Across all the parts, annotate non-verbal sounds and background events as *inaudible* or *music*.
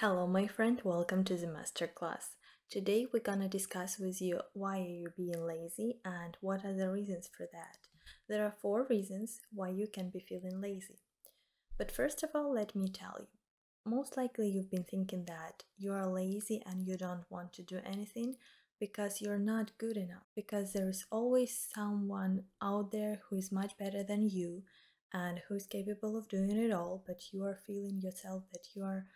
Hello my friend, welcome to the masterclass. Today we're gonna discuss with you why you are you being lazy and what are the reasons for that. There are four reasons why you can be feeling lazy. But first of all, let me tell you. Most likely you've been thinking that you are lazy and you don't want to do anything because you're not good enough because there is always someone out there who is much better than you and who's capable of doing it all, but you are feeling yourself that you are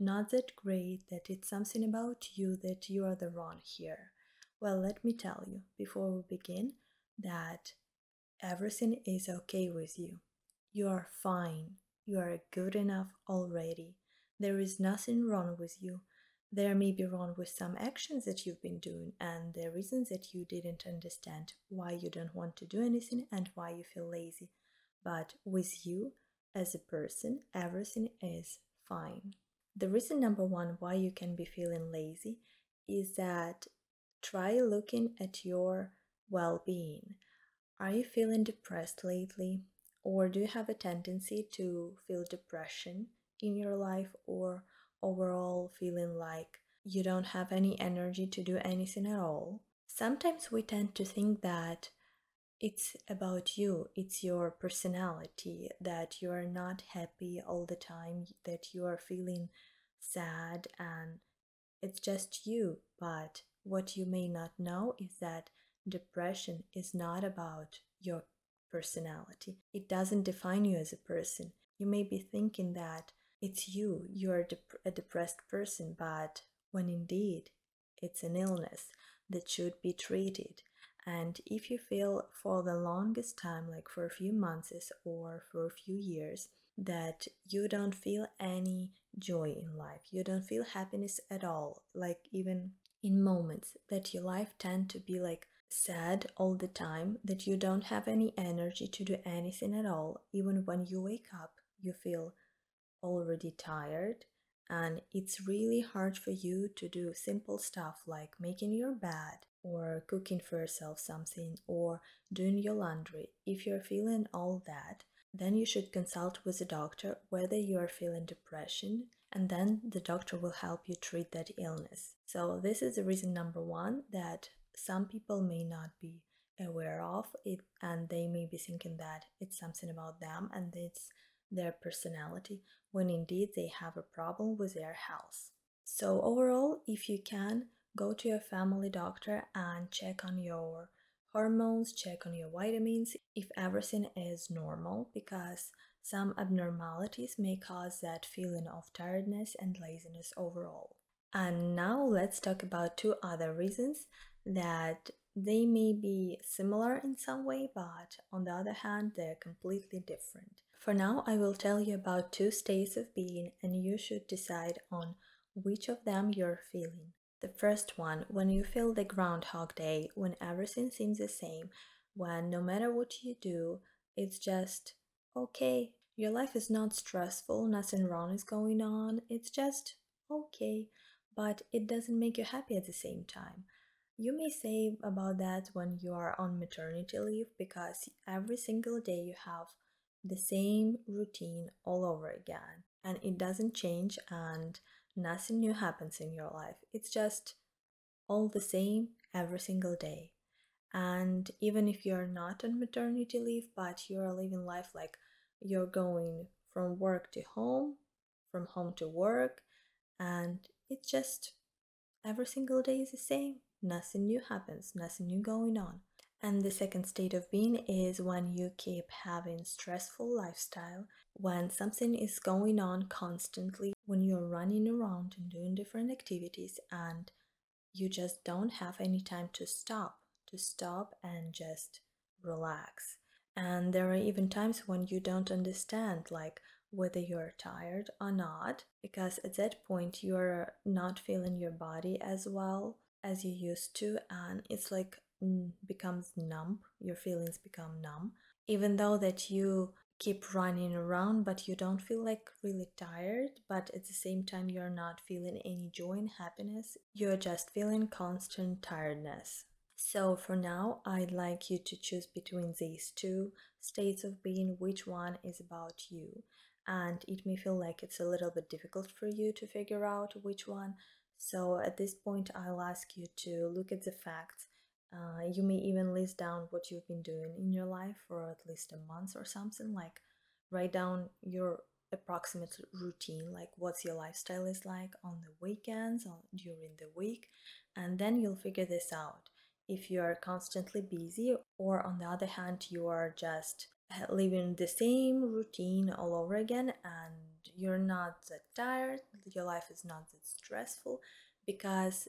not that great, that it's something about you that you are the wrong here. Well, let me tell you before we begin that everything is okay with you. You are fine. You are good enough already. There is nothing wrong with you. There may be wrong with some actions that you've been doing and the reasons that you didn't understand why you don't want to do anything and why you feel lazy. But with you as a person, everything is fine. The reason number one why you can be feeling lazy is that try looking at your well being. Are you feeling depressed lately? Or do you have a tendency to feel depression in your life or overall feeling like you don't have any energy to do anything at all? Sometimes we tend to think that it's about you, it's your personality, that you are not happy all the time, that you are feeling sad and it's just you. But what you may not know is that depression is not about your personality, it doesn't define you as a person. You may be thinking that it's you, you're a depressed person, but when indeed it's an illness that should be treated and if you feel for the longest time, like for a few months or for a few years, that you don't feel any joy in life, you don't feel happiness at all, like even in moments that your life tend to be like sad all the time, that you don't have any energy to do anything at all, even when you wake up, you feel already tired and it's really hard for you to do simple stuff like making your bed or cooking for yourself something or doing your laundry, if you're feeling all that, then you should consult with a doctor whether you are feeling depression and then the doctor will help you treat that illness. So this is the reason number 1 that some people may not be aware of it and they may be thinking that it's something about them and it's their personality when indeed they have a problem with their health. So overall, if you can go to your family doctor and check on your hormones, check on your vitamins if everything is normal because some abnormalities may cause that feeling of tiredness and laziness overall. And now let's talk about two other reasons that they may be similar in some way, but on the other hand, they're completely different. For now, I will tell you about two states of being, and you should decide on which of them you're feeling. The first one, when you feel the Groundhog Day, when everything seems the same, when no matter what you do, it's just okay. Your life is not stressful, nothing wrong is going on, it's just okay, but it doesn't make you happy at the same time. You may say about that when you are on maternity leave because every single day you have the same routine all over again and it doesn't change and nothing new happens in your life. It's just all the same every single day. And even if you're not on maternity leave, but you're living life like you're going from work to home, from home to work, and it's just every single day is the same. Nothing new happens, nothing new going on. And the second state of being is when you keep having stressful lifestyle, when something is going on constantly, when you're running around and doing different activities and you just don't have any time to stop, to stop and just relax. And there are even times when you don't understand like whether you're tired or not because at that point you're not feeling your body as well as you used to and it's like mm, becomes numb your feelings become numb even though that you keep running around but you don't feel like really tired but at the same time you're not feeling any joy and happiness you're just feeling constant tiredness so for now i'd like you to choose between these two states of being which one is about you and it may feel like it's a little bit difficult for you to figure out which one. So, at this point, I'll ask you to look at the facts. Uh, you may even list down what you've been doing in your life for at least a month or something, like write down your approximate routine like what's your lifestyle is like on the weekends or during the week and then you'll figure this out. If you are constantly busy or on the other hand you are just living the same routine all over again and you're not that tired your life is not that stressful because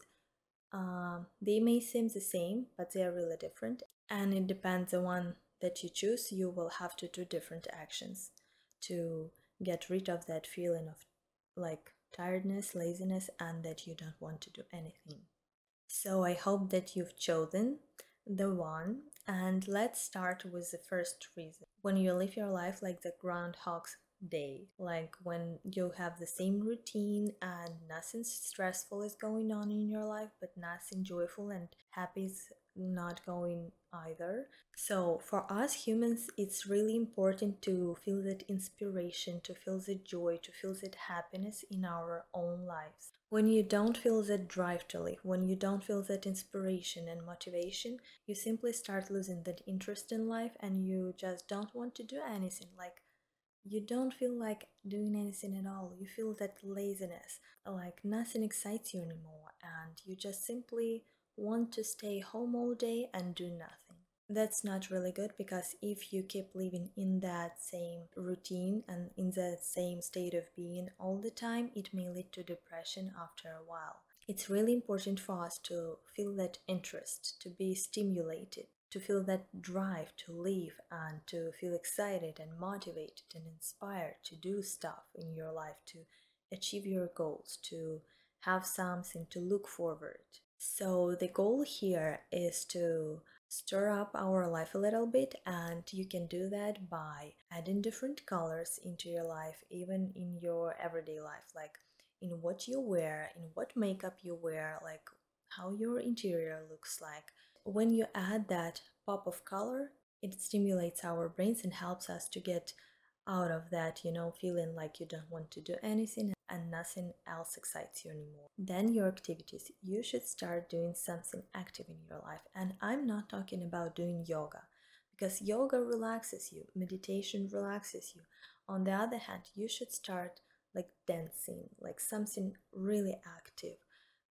um, they may seem the same but they are really different and it depends the one that you choose you will have to do different actions to get rid of that feeling of like tiredness, laziness, and that you don't want to do anything. So I hope that you've chosen the one, and let's start with the first reason. When you live your life like the Groundhog's Day, like when you have the same routine and nothing stressful is going on in your life, but nothing joyful and happy is not going either. So, for us humans, it's really important to feel that inspiration, to feel the joy, to feel that happiness in our own lives. When you don't feel that drive to live, when you don't feel that inspiration and motivation, you simply start losing that interest in life and you just don't want to do anything. Like, you don't feel like doing anything at all. You feel that laziness, like nothing excites you anymore, and you just simply want to stay home all day and do nothing. That's not really good because if you keep living in that same routine and in that same state of being all the time, it may lead to depression after a while. It's really important for us to feel that interest, to be stimulated, to feel that drive to live and to feel excited and motivated and inspired to do stuff in your life, to achieve your goals, to have something to look forward. So the goal here is to stir up our life a little bit and you can do that by adding different colors into your life even in your everyday life like in what you wear in what makeup you wear like how your interior looks like when you add that pop of color it stimulates our brains and helps us to get out of that you know feeling like you don't want to do anything and nothing else excites you anymore. Then your activities. You should start doing something active in your life. And I'm not talking about doing yoga because yoga relaxes you, meditation relaxes you. On the other hand, you should start like dancing, like something really active.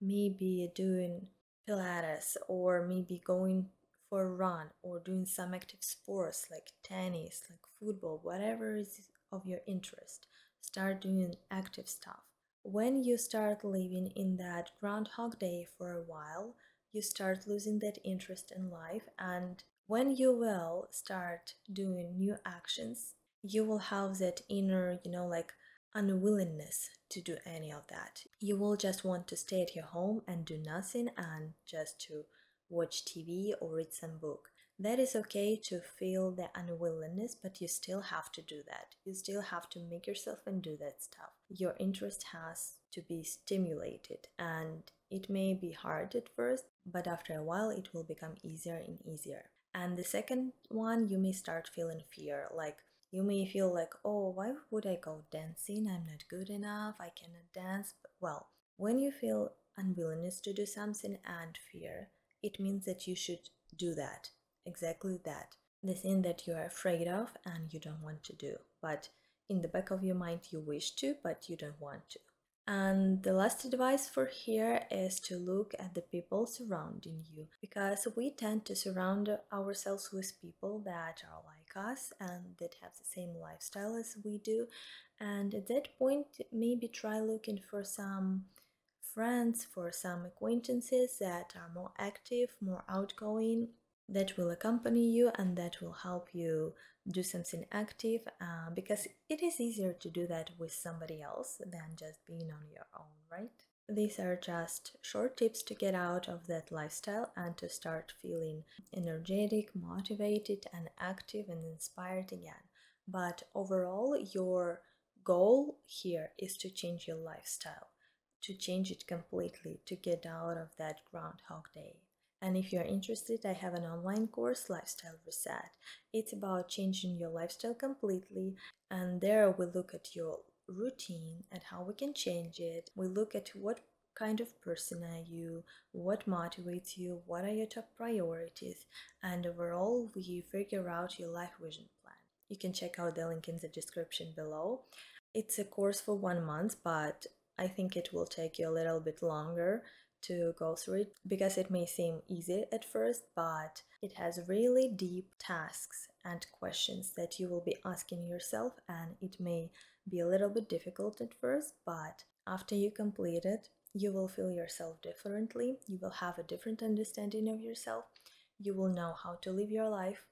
Maybe doing Pilates or maybe going for a run or doing some active sports like tennis, like football, whatever is of your interest start doing active stuff. When you start living in that Groundhog Day for a while, you start losing that interest in life. And when you will start doing new actions, you will have that inner, you know, like unwillingness to do any of that. You will just want to stay at your home and do nothing and just to watch TV or read some book. That is okay to feel the unwillingness, but you still have to do that. You still have to make yourself and do that stuff. Your interest has to be stimulated, and it may be hard at first, but after a while, it will become easier and easier. And the second one, you may start feeling fear like you may feel like, oh, why would I go dancing? I'm not good enough, I cannot dance. Well, when you feel unwillingness to do something and fear, it means that you should do that exactly that the thing that you are afraid of and you don't want to do, but in the back of your mind you wish to, but you don't want to. And the last advice for here is to look at the people surrounding you because we tend to surround ourselves with people that are like us and that have the same lifestyle as we do. And at that point, maybe try looking for some friends, for some acquaintances that are more active, more outgoing, that will accompany you and that will help you do something active uh, because it is easier to do that with somebody else than just being on your own, right? These are just short tips to get out of that lifestyle and to start feeling energetic, motivated, and active and inspired again. But overall, your goal here is to change your lifestyle, to change it completely, to get out of that Groundhog Day. And if you're interested, I have an online course, Lifestyle Reset. It's about changing your lifestyle completely, and there we look at your routine and how we can change it. We look at what kind of person are you, what motivates you, what are your top priorities, and overall, we figure out your life vision plan. You can check out the link in the description below. It's a course for one month, but I think it will take you a little bit longer to go through it because it may seem easy at first, but it has really deep tasks and questions that you will be asking yourself, and it may be a little bit difficult at first, but after you complete it, you will feel yourself differently, you will have a different understanding of yourself, you will know how to live your life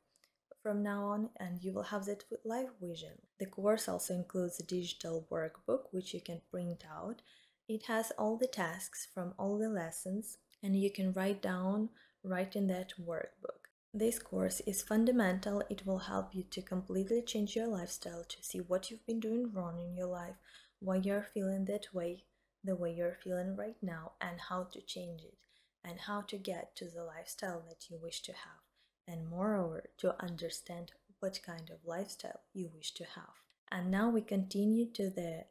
from now on, and you will have that life vision. The course also includes a digital workbook which you can print out it has all the tasks from all the lessons, and you can write down right in that workbook. This course is fundamental. It will help you to completely change your lifestyle, to see what you've been doing wrong in your life, why you're feeling that way, the way you're feeling right now, and how to change it, and how to get to the lifestyle that you wish to have, and moreover, to understand what kind of lifestyle you wish to have. And now we continue to the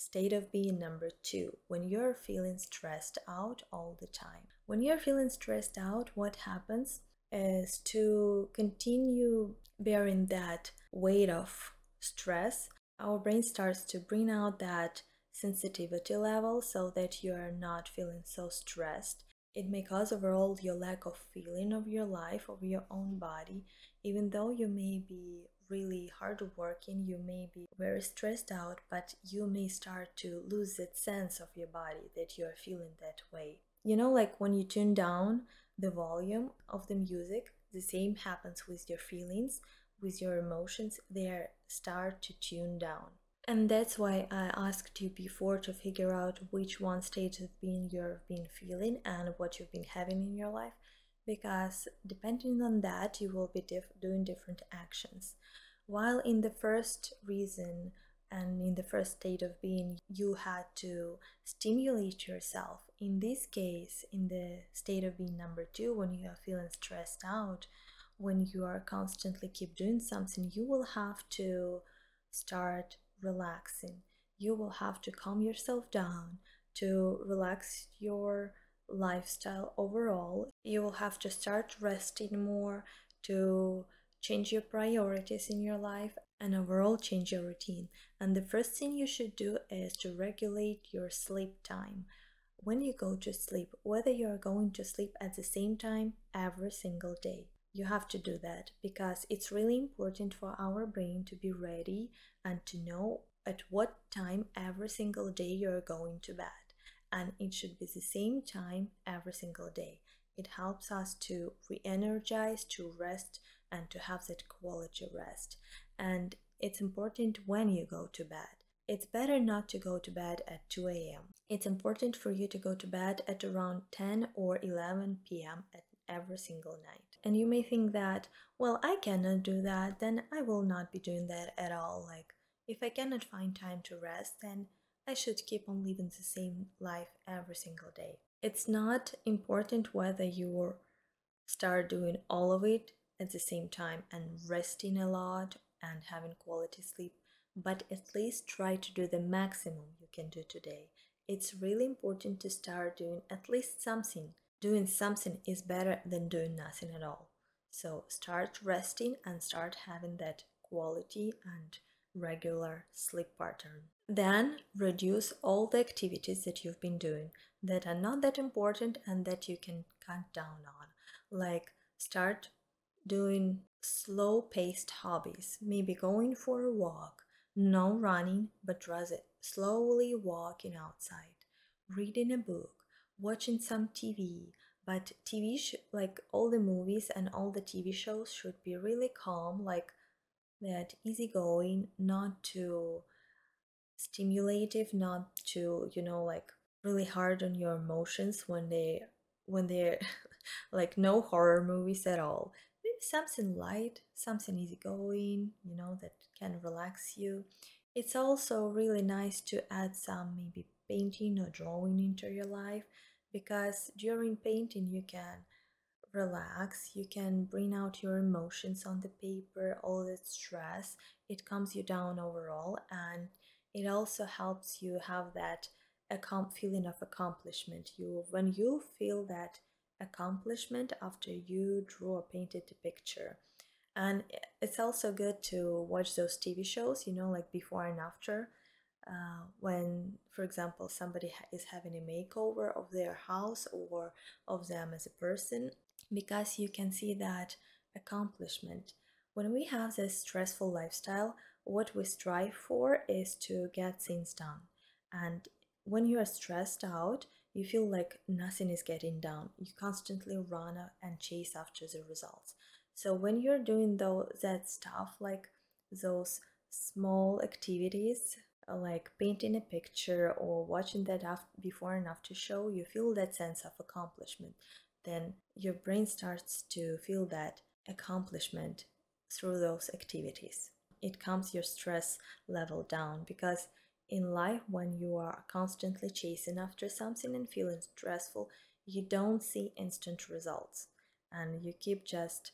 State of being number two, when you're feeling stressed out all the time. When you're feeling stressed out, what happens is to continue bearing that weight of stress, our brain starts to bring out that sensitivity level so that you are not feeling so stressed. It may cause overall your lack of feeling of your life, of your own body, even though you may be really hard working, you may be very stressed out, but you may start to lose that sense of your body that you are feeling that way. You know, like when you tune down the volume of the music, the same happens with your feelings, with your emotions, they start to tune down. And that's why I asked you before to figure out which one state of being you've been feeling and what you've been having in your life because depending on that you will be diff- doing different actions. While in the first reason and in the first state of being you had to stimulate yourself. In this case in the state of being number two when you are feeling stressed out when you are constantly keep doing something you will have to start relaxing. You will have to calm yourself down to relax your lifestyle overall. You will have to start resting more to change your priorities in your life and overall change your routine. And the first thing you should do is to regulate your sleep time. When you go to sleep, whether you are going to sleep at the same time every single day, you have to do that because it's really important for our brain to be ready and to know at what time every single day you're going to bed and it should be the same time every single day. It helps us to re energize, to rest, and to have that quality rest. And it's important when you go to bed. It's better not to go to bed at 2 a.m. It's important for you to go to bed at around 10 or 11 p.m. at every single night. And you may think that, well, I cannot do that, then I will not be doing that at all. Like, if I cannot find time to rest, then I should keep on living the same life every single day. It's not important whether you start doing all of it at the same time and resting a lot and having quality sleep, but at least try to do the maximum you can do today. It's really important to start doing at least something. Doing something is better than doing nothing at all. So start resting and start having that quality and regular sleep pattern. Then reduce all the activities that you've been doing that are not that important and that you can cut down on. Like start doing slow paced hobbies, maybe going for a walk, no running, but rather slowly walking outside, reading a book, watching some TV. But TV, sh- like all the movies and all the TV shows, should be really calm, like that easygoing, not too stimulative, not too, you know, like really hard on your emotions when they when they're *laughs* like no horror movies at all. Maybe something light, something easygoing, you know, that can relax you. It's also really nice to add some maybe painting or drawing into your life because during painting you can relax, you can bring out your emotions on the paper, all that stress. It calms you down overall, and it also helps you have that accom- feeling of accomplishment. You when you feel that accomplishment after you drew or painted the picture. And it's also good to watch those TV shows, you know, like before and after. Uh, when, for example, somebody ha- is having a makeover of their house or of them as a person, because you can see that accomplishment. When we have this stressful lifestyle, what we strive for is to get things done. And when you are stressed out, you feel like nothing is getting done. You constantly run and chase after the results. So when you're doing those, that stuff, like those small activities, like painting a picture or watching that after, before and after show, you feel that sense of accomplishment. Then your brain starts to feel that accomplishment through those activities. It calms your stress level down because in life, when you are constantly chasing after something and feeling stressful, you don't see instant results and you keep just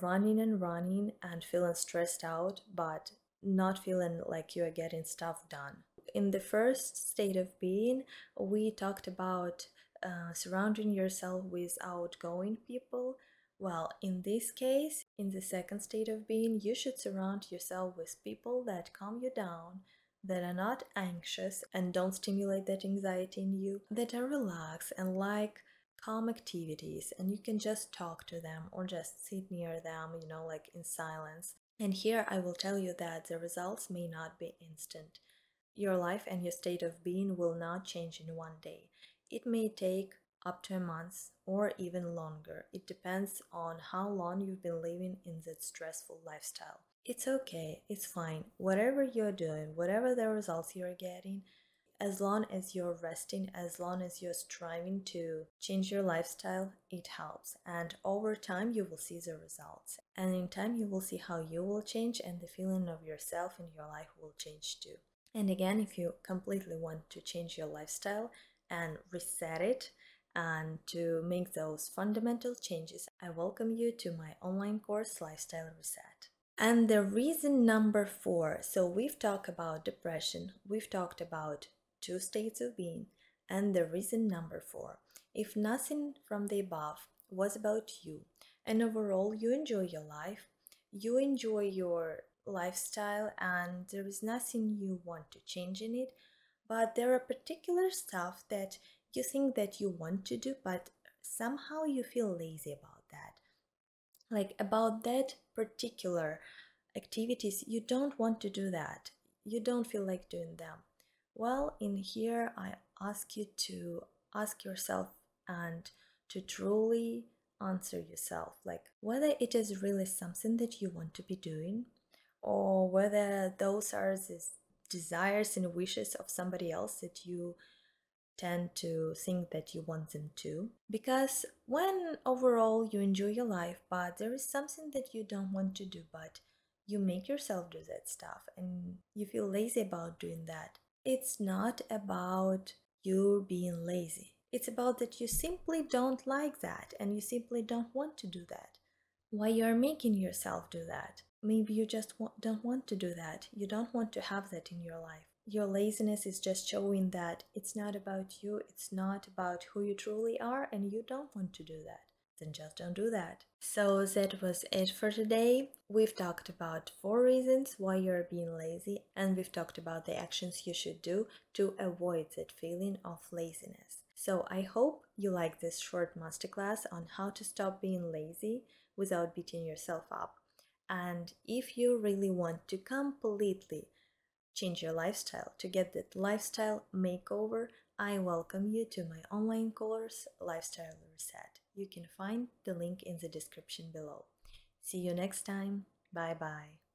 running and running and feeling stressed out, but not feeling like you are getting stuff done. In the first state of being, we talked about uh, surrounding yourself with outgoing people. Well, in this case, in the second state of being, you should surround yourself with people that calm you down, that are not anxious and don't stimulate that anxiety in you, that are relaxed and like calm activities, and you can just talk to them or just sit near them, you know, like in silence. And here I will tell you that the results may not be instant. Your life and your state of being will not change in one day. It may take up to a month or even longer. It depends on how long you've been living in that stressful lifestyle. It's okay, it's fine. Whatever you're doing, whatever the results you're getting, as long as you're resting, as long as you're striving to change your lifestyle, it helps. And over time, you will see the results. And in time, you will see how you will change, and the feeling of yourself in your life will change too. And again, if you completely want to change your lifestyle and reset it, and to make those fundamental changes, I welcome you to my online course, Lifestyle Reset. And the reason number four so we've talked about depression, we've talked about two states of being, and the reason number four. If nothing from the above was about you, and overall you enjoy your life, you enjoy your lifestyle, and there is nothing you want to change in it, but there are particular stuff that you think that you want to do, but somehow you feel lazy about that. Like about that particular activities, you don't want to do that. You don't feel like doing them well, in here, I ask you to ask yourself and to truly answer yourself like whether it is really something that you want to be doing or whether those are the desires and wishes of somebody else that you tend to think that you want them to because when overall you enjoy your life but there is something that you don't want to do but you make yourself do that stuff and you feel lazy about doing that it's not about you being lazy. It's about that you simply don't like that and you simply don't want to do that. Why you're making yourself do that? Maybe you just don't want to do that. You don't want to have that in your life. Your laziness is just showing that it's not about you, it's not about who you truly are, and you don't want to do that then just don't do that. So that was it for today. We've talked about four reasons why you're being lazy, and we've talked about the actions you should do to avoid that feeling of laziness. So I hope you like this short masterclass on how to stop being lazy without beating yourself up. And if you really want to completely change your lifestyle, to get that lifestyle makeover, I welcome you to my online course, Lifestyle Reset. You can find the link in the description below. See you next time. Bye bye.